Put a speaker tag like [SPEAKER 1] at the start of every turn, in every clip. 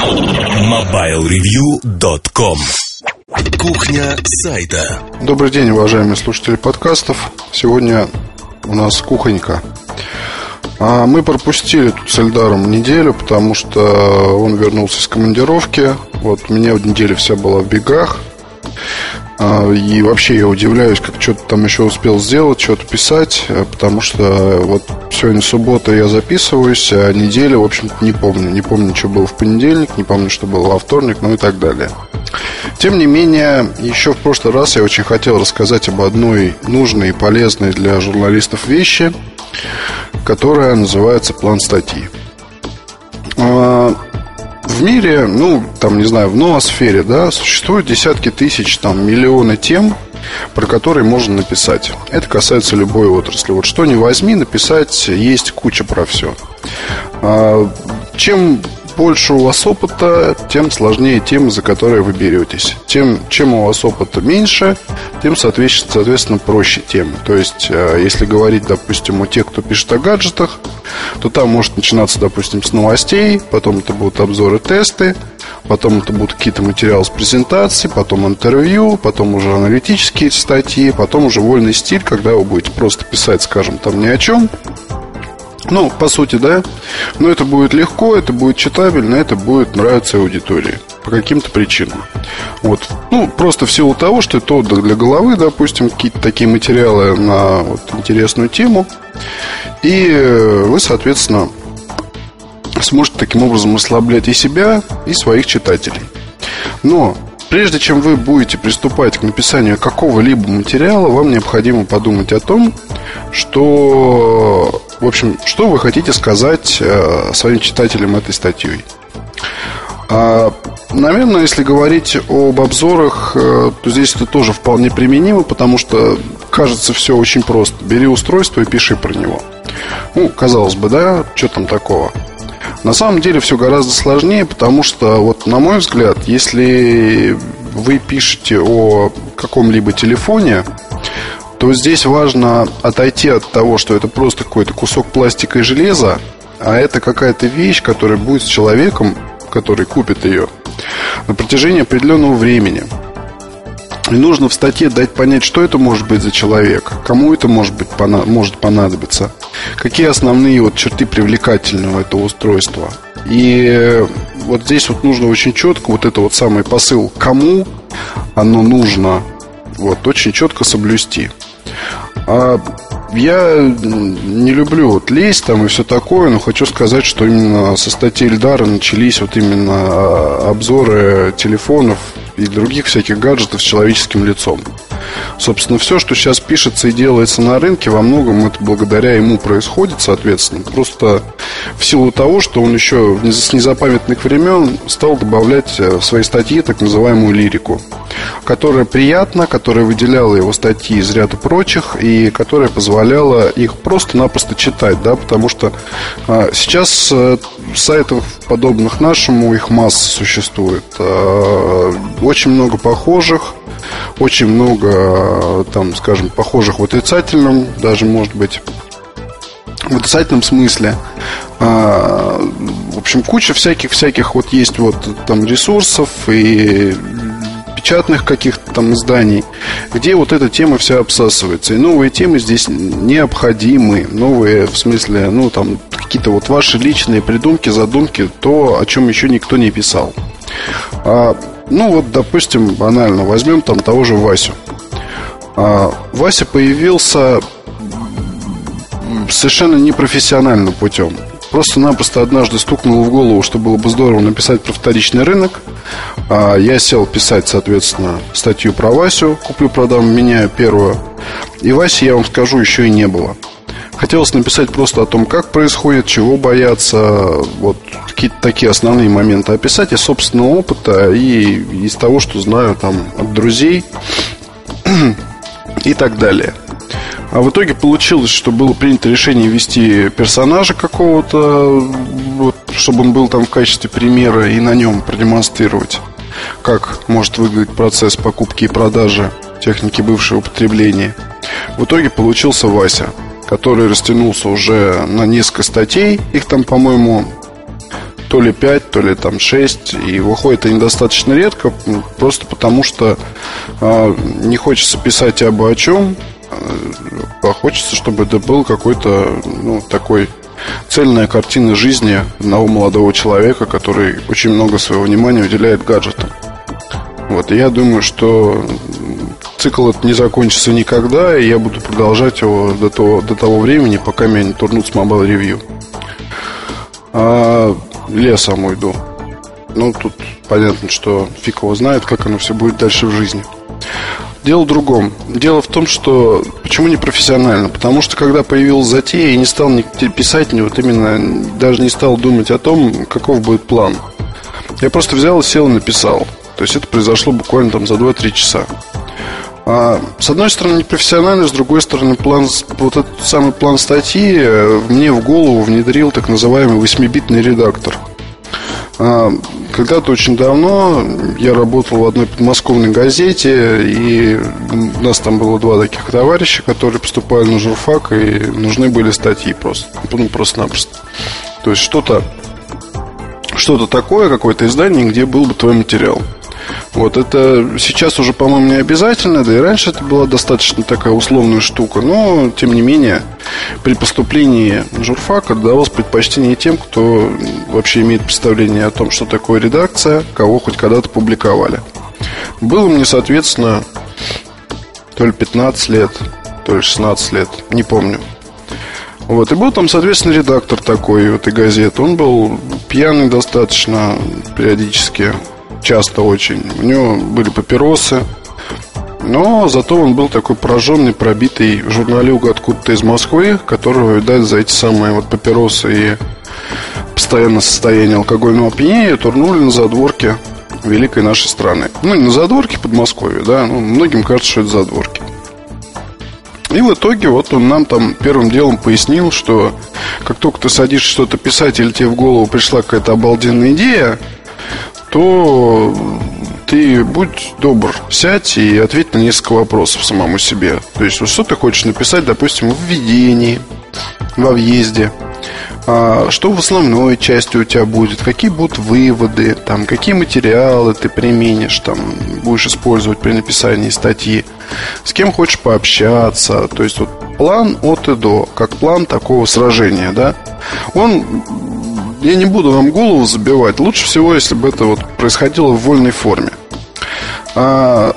[SPEAKER 1] MobileReview.com Кухня сайта
[SPEAKER 2] Добрый день, уважаемые слушатели подкастов. Сегодня у нас кухонька. А мы пропустили тут с Эльдаром неделю, потому что он вернулся с командировки. Вот у меня в неделе вся была в бегах. А, и вообще я удивляюсь, как что-то там еще успел сделать, что-то писать, э, потому что вот сегодня суббота я записываюсь, а неделя, в общем-то, не помню. Не помню, что было в понедельник, не помню, что было во вторник, ну и так далее. Тем не менее, еще в прошлый раз я очень хотел рассказать об одной нужной и полезной для журналистов вещи, которая называется план статьи. В мире, ну, там, не знаю, в ноосфере, да, существуют десятки тысяч, там, миллионы тем, про которые можно написать. Это касается любой отрасли. Вот что не возьми, написать есть куча про все. А, чем больше у вас опыта, тем сложнее темы, за которые вы беретесь. Тем, чем у вас опыта меньше, тем, соответственно, соответственно проще темы. То есть, э, если говорить, допустим, о тех, кто пишет о гаджетах, то там может начинаться, допустим, с новостей, потом это будут обзоры, тесты, потом это будут какие-то материалы с презентации, потом интервью, потом уже аналитические статьи, потом уже вольный стиль, когда вы будете просто писать, скажем, там ни о чем, ну, по сути, да. Но это будет легко, это будет читабельно, это будет нравиться аудитории. По каким-то причинам. Вот. Ну, просто в силу того, что это отдых для головы, допустим, какие-то такие материалы на вот, интересную тему. И э, вы, соответственно, сможете таким образом ослаблять и себя, и своих читателей. Но прежде чем вы будете приступать к написанию какого-либо материала, вам необходимо подумать о том, что в общем, что вы хотите сказать э, своим читателям этой статьей? А, наверное, если говорить об обзорах, э, то здесь это тоже вполне применимо, потому что кажется все очень просто. Бери устройство и пиши про него. Ну, казалось бы, да, что там такого? На самом деле все гораздо сложнее, потому что, вот на мой взгляд, если вы пишете о каком-либо телефоне, то здесь важно отойти от того, что это просто какой-то кусок пластика и железа, а это какая-то вещь, которая будет с человеком, который купит ее, на протяжении определенного времени. И нужно в статье дать понять, что это может быть за человек, кому это может, быть, может понадобиться, какие основные вот черты привлекательного этого устройства. И вот здесь вот нужно очень четко вот это вот самый посыл, кому оно нужно, вот очень четко соблюсти. А я не люблю вот лезть там и все такое, но хочу сказать, что именно со статьи Эльдара начались вот именно а, обзоры телефонов и других всяких гаджетов с человеческим лицом. Собственно, все, что сейчас пишется и делается на рынке, во многом это благодаря ему происходит, соответственно. Просто в силу того, что он еще с незапамятных времен стал добавлять э, в свои статьи так называемую лирику, которая приятна, которая выделяла его статьи из ряда прочих и которая позволяла их просто-напросто читать, да, потому что а, сейчас э, сайтов подобных нашему их масса существует. А, очень много похожих, очень много, там, скажем, похожих в отрицательном, даже, может быть, в отрицательном смысле. А, в общем, куча всяких-всяких вот есть вот там ресурсов и печатных каких-то там изданий, где вот эта тема вся обсасывается. И новые темы здесь необходимы. Новые, в смысле, ну, там, какие-то вот ваши личные придумки, задумки, то, о чем еще никто не писал. А, ну, вот, допустим, банально, возьмем там того же Васю. А, Вася появился совершенно непрофессиональным путем. Просто-напросто однажды стукнуло в голову, что было бы здорово написать про вторичный рынок. А, я сел писать, соответственно, статью про Васю. Куплю, продам, меняю первую. И Васи, я вам скажу, еще и не было. Хотелось написать просто о том, как происходит, чего бояться, вот какие-то такие основные моменты описать из собственного опыта и из того, что знаю там от друзей и так далее. А в итоге получилось, что было принято решение ввести персонажа какого-то, вот, чтобы он был там в качестве примера и на нем продемонстрировать, как может выглядеть процесс покупки и продажи техники бывшего употребления. В итоге получился Вася который растянулся уже на несколько статей. Их там, по-моему, то ли 5, то ли там 6. И выходит они достаточно редко, просто потому что э, не хочется писать обо о чем, а хочется, чтобы это был какой-то ну, такой цельная картина жизни одного молодого человека, который очень много своего внимания уделяет гаджетам. Вот, и я думаю, что цикл этот не закончится никогда, и я буду продолжать его до того, до того времени, пока меня не турнут с Mobile Review. А лесом уйду. Ну, тут понятно, что фиг его знает, как оно все будет дальше в жизни. Дело в другом. Дело в том, что почему не профессионально? Потому что когда появилась затея, я не стал писать, вот именно даже не стал думать о том, каков будет план. Я просто взял сел и написал. То есть это произошло буквально там за 2-3 часа. А, с одной стороны, непрофессионально, с другой стороны, план, вот этот самый план статьи э, мне в голову внедрил так называемый 8-битный редактор. А, когда-то очень давно я работал в одной подмосковной газете, и у нас там было два таких товарища, которые поступали на журфак, и нужны были статьи просто, ну, просто-напросто. То есть что-то что-то такое, какое-то издание, где был бы твой материал. Вот это сейчас уже, по-моему, не обязательно, да и раньше это была достаточно такая условная штука, но, тем не менее, при поступлении журфак отдавалось предпочтение тем, кто вообще имеет представление о том, что такое редакция, кого хоть когда-то публиковали. Было мне, соответственно, то ли 15 лет, то ли 16 лет, не помню. Вот, и был там, соответственно, редактор такой в этой газеты. Он был пьяный достаточно периодически часто очень. У него были папиросы, но зато он был такой пораженный, пробитый журналюга откуда-то из Москвы, которого, видать, за эти самые вот папиросы и постоянное состояние алкогольного опьянения турнули на задворке великой нашей страны. Ну, не на задворке Подмосковья, да, ну, многим кажется, что это задворки. И в итоге вот он нам там первым делом пояснил, что как только ты садишься что-то писать или тебе в голову пришла какая-то обалденная идея, то ты будь добр, сядь и ответь на несколько вопросов самому себе. То есть, вот что ты хочешь написать, допустим, в введении, во въезде, а, что в основной части у тебя будет, какие будут выводы, там, какие материалы ты применишь, там, будешь использовать при написании статьи, с кем хочешь пообщаться, то есть вот план от и до, как план такого сражения, да, он я не буду вам голову забивать. Лучше всего, если бы это вот происходило в вольной форме. А,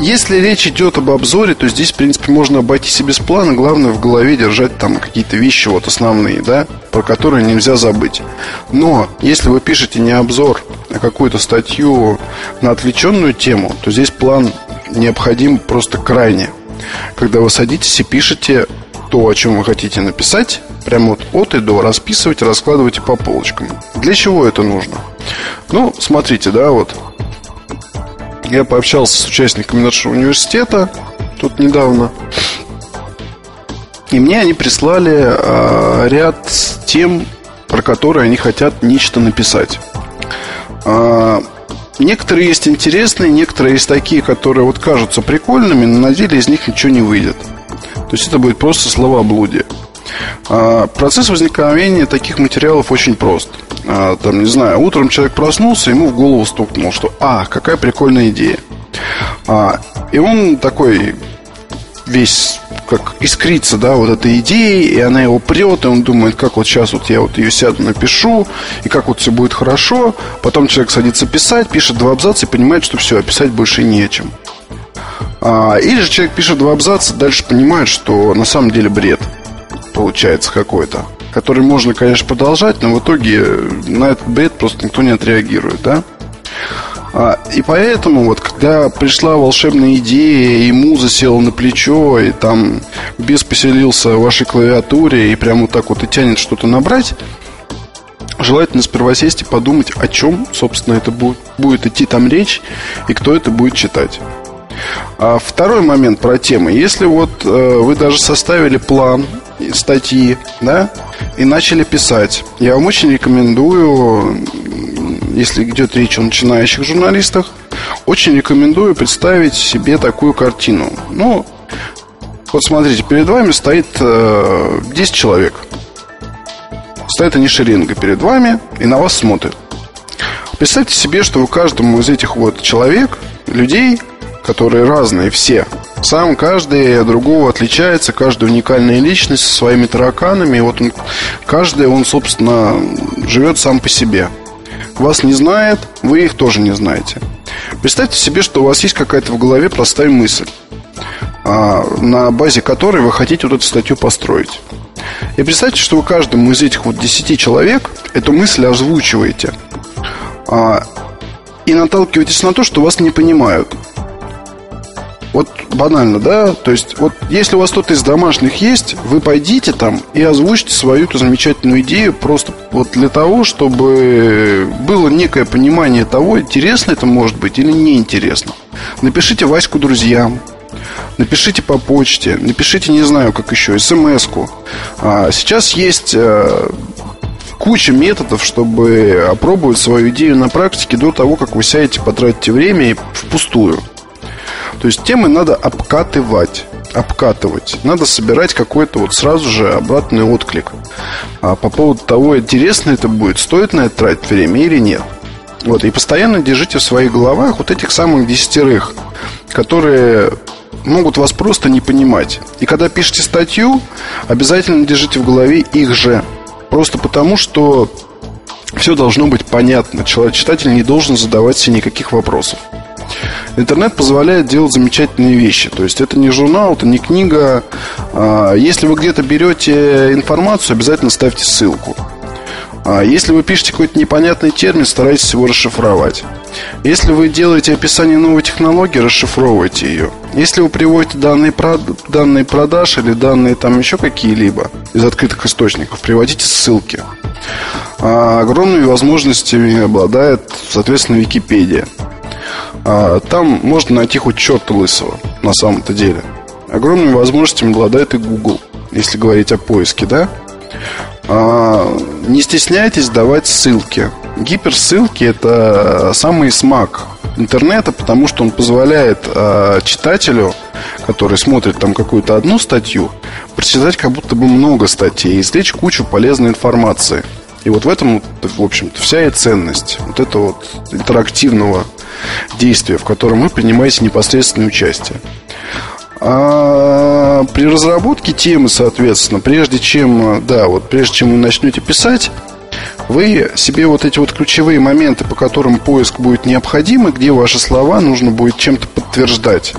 [SPEAKER 2] если речь идет об обзоре, то здесь, в принципе, можно обойтись и без плана. Главное в голове держать там какие-то вещи вот основные, да, про которые нельзя забыть. Но если вы пишете не обзор, а какую-то статью на отвлеченную тему, то здесь план необходим просто крайне. Когда вы садитесь и пишете то, о чем вы хотите написать, прямо вот от и до расписывайте, раскладывайте по полочкам. Для чего это нужно? Ну, смотрите, да, вот я пообщался с участниками нашего университета тут недавно. И мне они прислали э, ряд тем, про которые они хотят нечто написать. Э, некоторые есть интересные, некоторые есть такие, которые вот кажутся прикольными, но на деле из них ничего не выйдет. То есть это будет просто словоблудие. А, процесс возникновения таких материалов очень прост. А, там, не знаю, утром человек проснулся, ему в голову стукнул, что «А, какая прикольная идея». А, и он такой весь как искрится, да, вот эта идея, и она его прет, и он думает, как вот сейчас вот я вот ее сяду, напишу, и как вот все будет хорошо. Потом человек садится писать, пишет два абзаца и понимает, что все, описать больше не о чем. А, или же человек пишет два абзаца, дальше понимает, что на самом деле бред получается какой-то, который можно, конечно, продолжать, но в итоге на этот бред просто никто не отреагирует, да? А, и поэтому вот, когда пришла волшебная идея, и муза села на плечо, и там без поселился в вашей клавиатуре, и прямо вот так вот и тянет что-то набрать, желательно сперва сесть и подумать, о чем, собственно, это будет, будет идти там речь, и кто это будет читать. А второй момент про темы. Если вот э, вы даже составили план статьи, да, и начали писать, я вам очень рекомендую, если идет речь о начинающих журналистах, очень рекомендую представить себе такую картину. Ну, вот смотрите, перед вами стоит э, 10 человек. Стоит они шеринга перед вами и на вас смотрят. Представьте себе, что у каждому из этих вот человек, людей, которые разные все, сам каждый другого отличается, каждая уникальная личность со своими тараканами. И вот он, каждый, он, собственно, живет сам по себе. Вас не знает, вы их тоже не знаете. Представьте себе, что у вас есть какая-то в голове простая мысль, а, на базе которой вы хотите вот эту статью построить. И представьте, что вы каждому из этих вот 10 человек эту мысль озвучиваете а, и наталкиваетесь на то, что вас не понимают. Вот банально, да? То есть, вот если у вас кто-то из домашних есть, вы пойдите там и озвучите свою эту замечательную идею просто вот для того, чтобы было некое понимание того, интересно это может быть или неинтересно. Напишите Ваську друзьям, Напишите по почте, напишите, не знаю, как еще, смс-ку. А сейчас есть э, куча методов, чтобы опробовать свою идею на практике до того, как вы сядете, потратите время впустую. То есть темы надо обкатывать обкатывать. Надо собирать какой-то вот сразу же обратный отклик. А по поводу того, интересно это будет, стоит на это тратить время или нет. Вот, и постоянно держите в своих головах вот этих самых десятерых, которые могут вас просто не понимать. И когда пишете статью, обязательно держите в голове их же. Просто потому, что все должно быть понятно. Человек, читатель не должен задавать себе никаких вопросов. Интернет позволяет делать замечательные вещи. То есть это не журнал, это не книга. А, если вы где-то берете информацию, обязательно ставьте ссылку. А, если вы пишете какой-то непонятный термин, старайтесь его расшифровать. Если вы делаете описание новой технологии, расшифровывайте ее. Если вы приводите данные, данные продаж или данные там еще какие-либо из открытых источников, приводите ссылки. А огромными возможностями обладает, соответственно, Википедия. А, там можно найти хоть черта лысого, на самом-то деле. Огромными возможностями обладает и Google, если говорить о поиске, да? А, не стесняйтесь давать ссылки. Гиперссылки – это самый смак интернета, потому что он позволяет э, читателю, который смотрит там какую-то одну статью, прочитать как будто бы много статей и извлечь кучу полезной информации. И вот в этом, в общем-то, вся и ценность вот этого вот интерактивного действия, в котором вы принимаете непосредственное участие. А при разработке темы, соответственно, прежде чем, да, вот прежде чем вы начнете писать, вы себе вот эти вот ключевые моменты, по которым поиск будет необходим, и где ваши слова нужно будет чем-то подтверждать,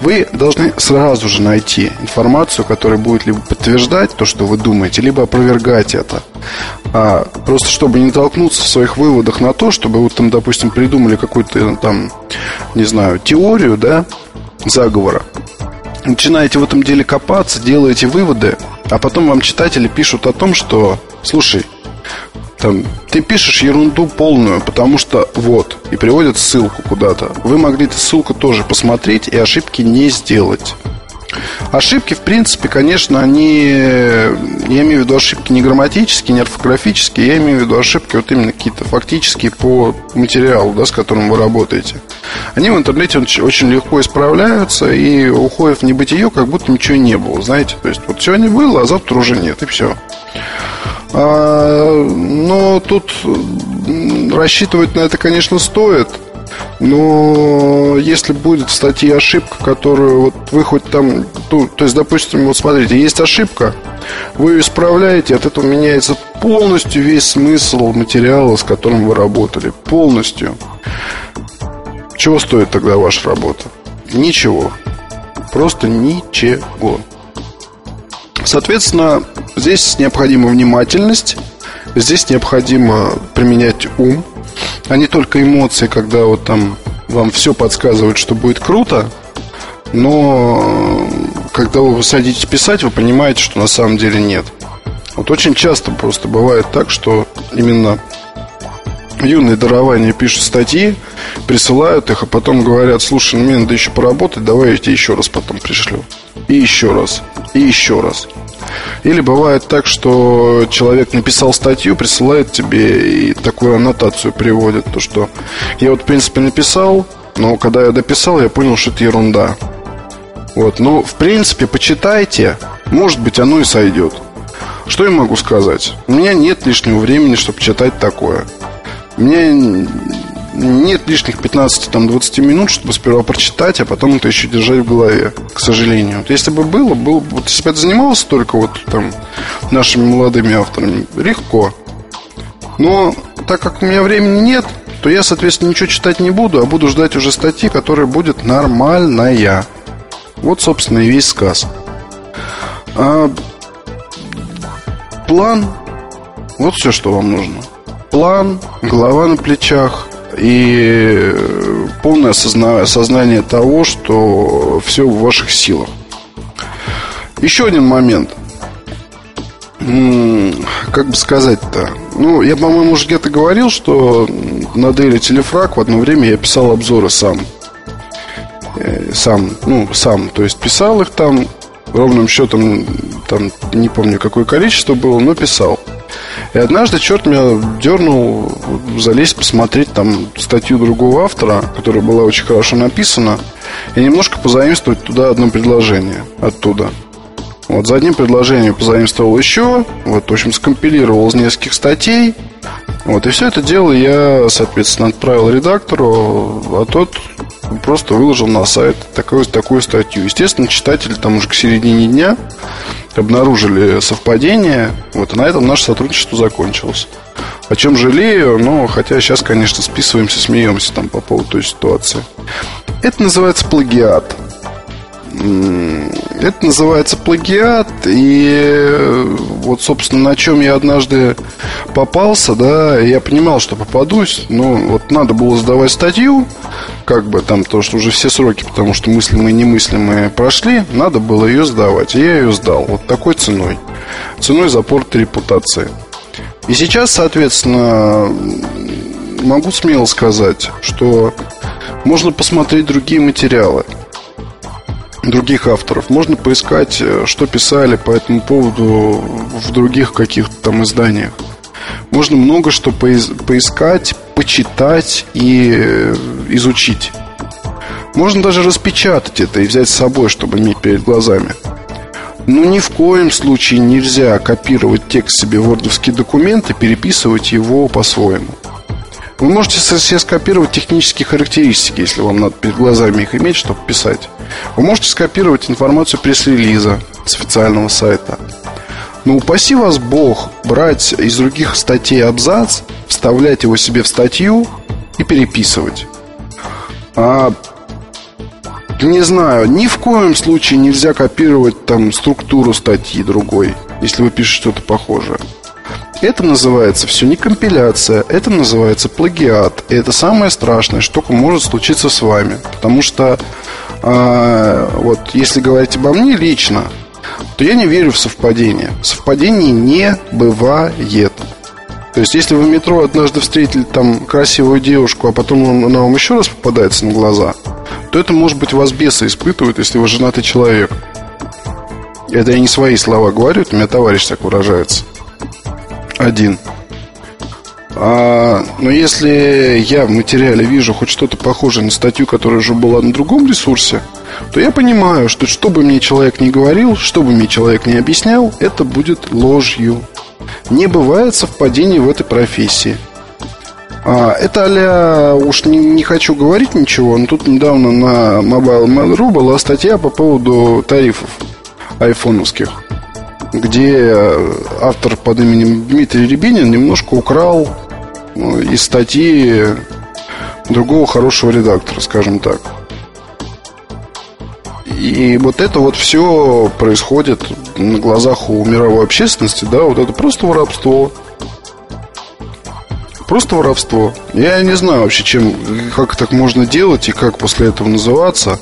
[SPEAKER 2] вы должны сразу же найти информацию, которая будет либо подтверждать то, что вы думаете, либо опровергать это. А просто чтобы не толкнуться в своих выводах на то, чтобы вы там, допустим, придумали какую-то там, не знаю, теорию, да, заговора, начинаете в этом деле копаться, делаете выводы, а потом вам читатели пишут о том, что, слушай, там, ты пишешь ерунду полную, потому что вот, и приводят ссылку куда-то. Вы могли эту ссылку тоже посмотреть и ошибки не сделать. Ошибки, в принципе, конечно, они... Я имею в виду ошибки не грамматические, не орфографические. Я имею в виду ошибки вот именно какие-то фактические по материалу, да, с которым вы работаете. Они в интернете очень легко исправляются и уходят в небытие, как будто ничего не было, знаете. То есть, вот сегодня было, а завтра уже нет, и все. А, но тут рассчитывать на это, конечно, стоит. Но если будет в статье ошибка, которую вот вы хоть там, то, то есть, допустим, вот смотрите, есть ошибка, вы ее исправляете, от этого меняется полностью весь смысл материала, с которым вы работали. Полностью. Чего стоит тогда ваша работа? Ничего. Просто ничего. Соответственно, здесь необходима внимательность, здесь необходимо применять ум, а не только эмоции, когда вот там вам все подсказывает, что будет круто, но когда вы садитесь писать, вы понимаете, что на самом деле нет. Вот очень часто просто бывает так, что именно юные дарования пишут статьи, присылают их, а потом говорят, слушай, ну мне надо еще поработать, давай я тебе еще раз потом пришлю. И еще раз, и еще раз. Или бывает так, что человек написал статью, присылает тебе и такую аннотацию приводит, то что я вот в принципе написал, но когда я дописал, я понял, что это ерунда. Вот, ну, в принципе, почитайте, может быть, оно и сойдет. Что я могу сказать? У меня нет лишнего времени, чтобы читать такое. Меня нет лишних 15-20 минут, чтобы сперва прочитать, а потом это еще держать в голове, к сожалению. Вот если бы было, было вот если бы это занималось только вот там нашими молодыми авторами, легко. Но так как у меня времени нет, то я, соответственно, ничего читать не буду, а буду ждать уже статьи, которая будет нормальная. Вот, собственно, и весь сказ. А, план. Вот все, что вам нужно. План, голова на плечах и полное осозна- осознание того, что все в ваших силах. Еще один момент. Как бы сказать-то? Ну, я, по-моему, уже где-то говорил, что на Daily Телефраг в одно время я писал обзоры сам. Э, сам, ну, сам. То есть писал их там, ровным счетом, там, не помню, какое количество было, но писал. И однажды черт меня дернул залезть посмотреть там статью другого автора, которая была очень хорошо написана, и немножко позаимствовать туда одно предложение оттуда. Вот за одним предложением позаимствовал еще, вот, в общем, скомпилировал из нескольких статей, вот, и все это дело я, соответственно, отправил редактору, а тот просто выложил на сайт такую, такую статью. Естественно, читатели там уже к середине дня обнаружили совпадение, вот, и на этом наше сотрудничество закончилось. О чем жалею, но хотя сейчас, конечно, списываемся, смеемся там по поводу той ситуации. Это называется плагиат. Это называется плагиат, и вот, собственно, на чем я однажды попался, да, я понимал, что попадусь, но вот надо было сдавать статью, как бы там, то, что уже все сроки, потому что мыслимые и немыслимые прошли, надо было ее сдавать, и я ее сдал, вот такой ценой, ценой за порт репутации. И сейчас, соответственно, могу смело сказать, что можно посмотреть другие материалы – других авторов. Можно поискать, э, что писали по этому поводу в других каких-то там изданиях. Можно много что поискать, почитать и э, изучить. Можно даже распечатать это и взять с собой, чтобы иметь перед глазами. Но ни в коем случае нельзя копировать текст себе в вордовский документ и переписывать его по-своему. Вы можете себе скопировать технические характеристики, если вам надо перед глазами их иметь, чтобы писать. Вы можете скопировать информацию пресс-релиза с официального сайта. Но упаси вас Бог брать из других статей абзац, вставлять его себе в статью и переписывать. А, не знаю, ни в коем случае нельзя копировать там структуру статьи другой, если вы пишете что-то похожее. Это называется все не компиляция, это называется плагиат. И это самое страшное, что может случиться с вами. Потому что, э, вот если говорить обо мне лично, то я не верю в совпадение. Совпадений не бывает. То есть, если вы в метро однажды встретили там красивую девушку, а потом она вам еще раз попадается на глаза, то это, может быть, вас бесы испытывают, если вы женатый человек. Это я не свои слова говорю, это у меня товарищ так выражается один. А, но если я в материале вижу хоть что-то похожее на статью, которая уже была на другом ресурсе, то я понимаю, что что бы мне человек ни говорил, что бы мне человек ни объяснял, это будет ложью. Не бывает совпадений в этой профессии. А, это а уж не, не хочу говорить ничего, но тут недавно на Mobile Mail.ru была статья по поводу тарифов айфоновских где э, автор под именем Дмитрий Рябинин немножко украл ну, из статьи другого хорошего редактора, скажем так. И вот это вот все происходит на глазах у мировой общественности, да, вот это просто воровство. Просто воровство. Я не знаю вообще, чем, как так можно делать и как после этого называться.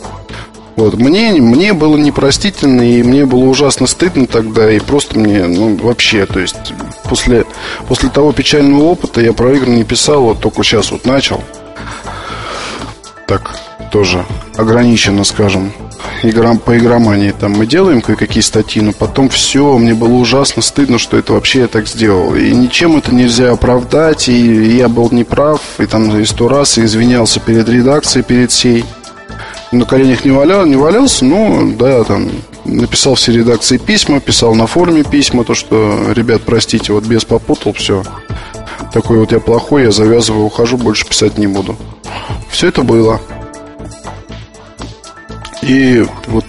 [SPEAKER 2] Вот. Мне, мне было непростительно, и мне было ужасно стыдно тогда, и просто мне, ну, вообще, то есть, после, после того печального опыта я про игры не писал, вот только сейчас вот начал. Так, тоже ограниченно, скажем, играм, по игромании там мы делаем кое-какие статьи, но потом все, мне было ужасно стыдно, что это вообще я так сделал. И ничем это нельзя оправдать, и я был неправ, и там и сто раз и извинялся перед редакцией, перед всей на коленях не, валял, не валялся, ну, да, там, написал все редакции письма, писал на форуме письма, то, что, ребят, простите, вот без попутал, все. Такой вот я плохой, я завязываю, ухожу, больше писать не буду. Все это было. И вот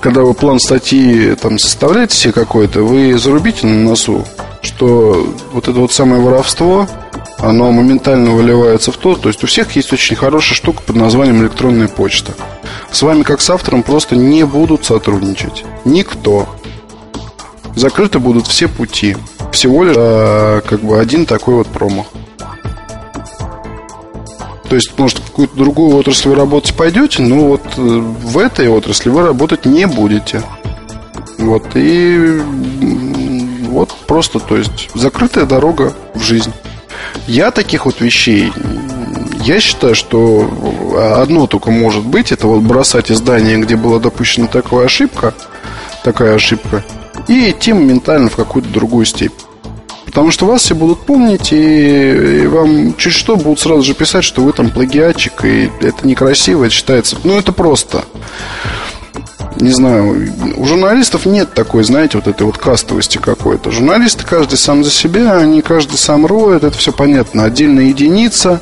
[SPEAKER 2] когда вы план статьи там составляете себе какой-то, вы зарубите на носу, что вот это вот самое воровство, оно моментально выливается в то, то есть у всех есть очень хорошая штука под названием электронная почта. С вами, как с автором, просто не будут сотрудничать. Никто. Закрыты будут все пути. Всего лишь а, как бы один такой вот промах. То есть, может, в какую-то другую отрасль вы работать пойдете, но вот э, в этой отрасли вы работать не будете. Вот, и вот просто, то есть, закрытая дорога в жизнь. Я таких вот вещей, я считаю, что одно только может быть, это вот бросать издание, где была допущена такая ошибка, такая ошибка, и идти моментально в какую-то другую степь. Потому что вас все будут помнить, и, и вам чуть что будут сразу же писать, что вы там плагиатчик, и это некрасиво, это считается... Ну, это просто не знаю, у журналистов нет такой, знаете, вот этой вот кастовости какой-то. Журналисты каждый сам за себя, они каждый сам роет, это все понятно. Отдельная единица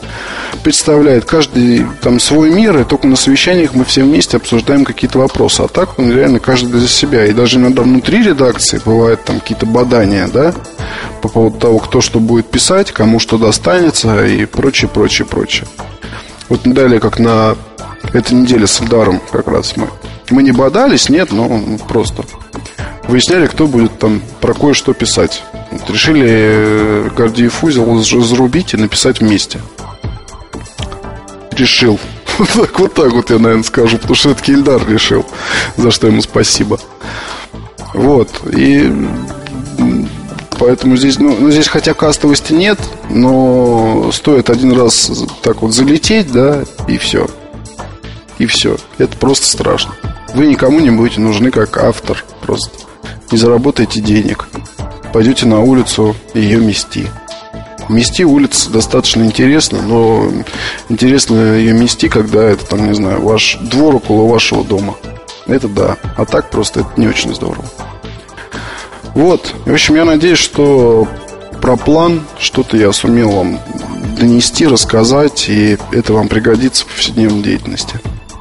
[SPEAKER 2] представляет каждый там свой мир, и только на совещаниях мы все вместе обсуждаем какие-то вопросы. А так он реально каждый за себя. И даже иногда внутри редакции бывают там какие-то бадания, да, по поводу того, кто что будет писать, кому что достанется и прочее, прочее, прочее. Вот далее, как на этой неделе с Эльдаром как раз мы мы не бодались, нет, но просто выясняли, кто будет там про кое-что писать. Вот решили э, Гордиев узел зарубить и написать вместе. Решил. Вот так, вот так вот я, наверное, скажу, потому что это Кильдар решил, за что ему спасибо. Вот. И Поэтому здесь, ну, ну, здесь хотя кастовости нет, но стоит один раз так вот залететь, да, и все. И все. Это просто страшно. Вы никому не будете нужны как автор просто. Не заработаете денег. Пойдете на улицу ее мести. Мести улиц достаточно интересно, но интересно ее мести, когда это, там, не знаю, ваш двор около вашего дома. Это да. А так просто это не очень здорово. Вот. В общем, я надеюсь, что про план что-то я сумел вам донести, рассказать, и это вам пригодится в повседневной деятельности.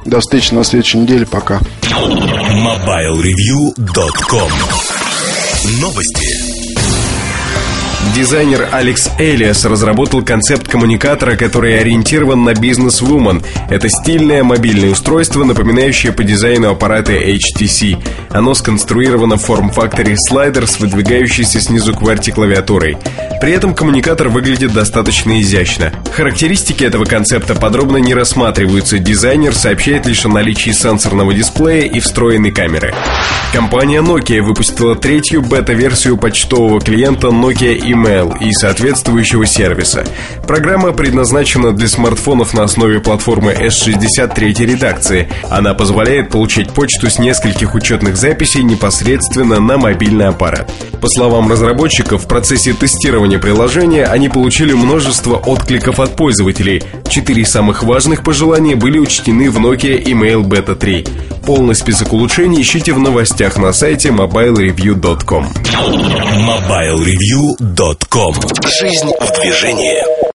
[SPEAKER 2] До встречи на следующей неделе. Пока.
[SPEAKER 1] MobileReview.com Новости.
[SPEAKER 3] Дизайнер Алекс Элиас разработал концепт коммуникатора, который ориентирован на бизнес-вумен. Это стильное мобильное устройство, напоминающее по дизайну аппараты HTC. Оно сконструировано в форм-факторе слайдер с выдвигающейся снизу QWERTY клавиатурой. При этом коммуникатор выглядит достаточно изящно. Характеристики этого концепта подробно не рассматриваются. Дизайнер сообщает лишь о наличии сенсорного дисплея и встроенной камеры. Компания Nokia выпустила третью бета-версию почтового клиента Nokia Email и соответствующего сервиса. Программа предназначена для смартфонов на основе платформы S63 редакции. Она позволяет получить почту с нескольких учетных записей непосредственно на мобильный аппарат. По словам разработчиков, в процессе тестирования приложения они получили множество откликов от пользователей. Четыре самых важных пожелания были учтены в Nokia Email Beta 3. Полный список улучшений ищите в новостях на сайте mobilereview.com.
[SPEAKER 1] MobileReview.com Жизнь в движении.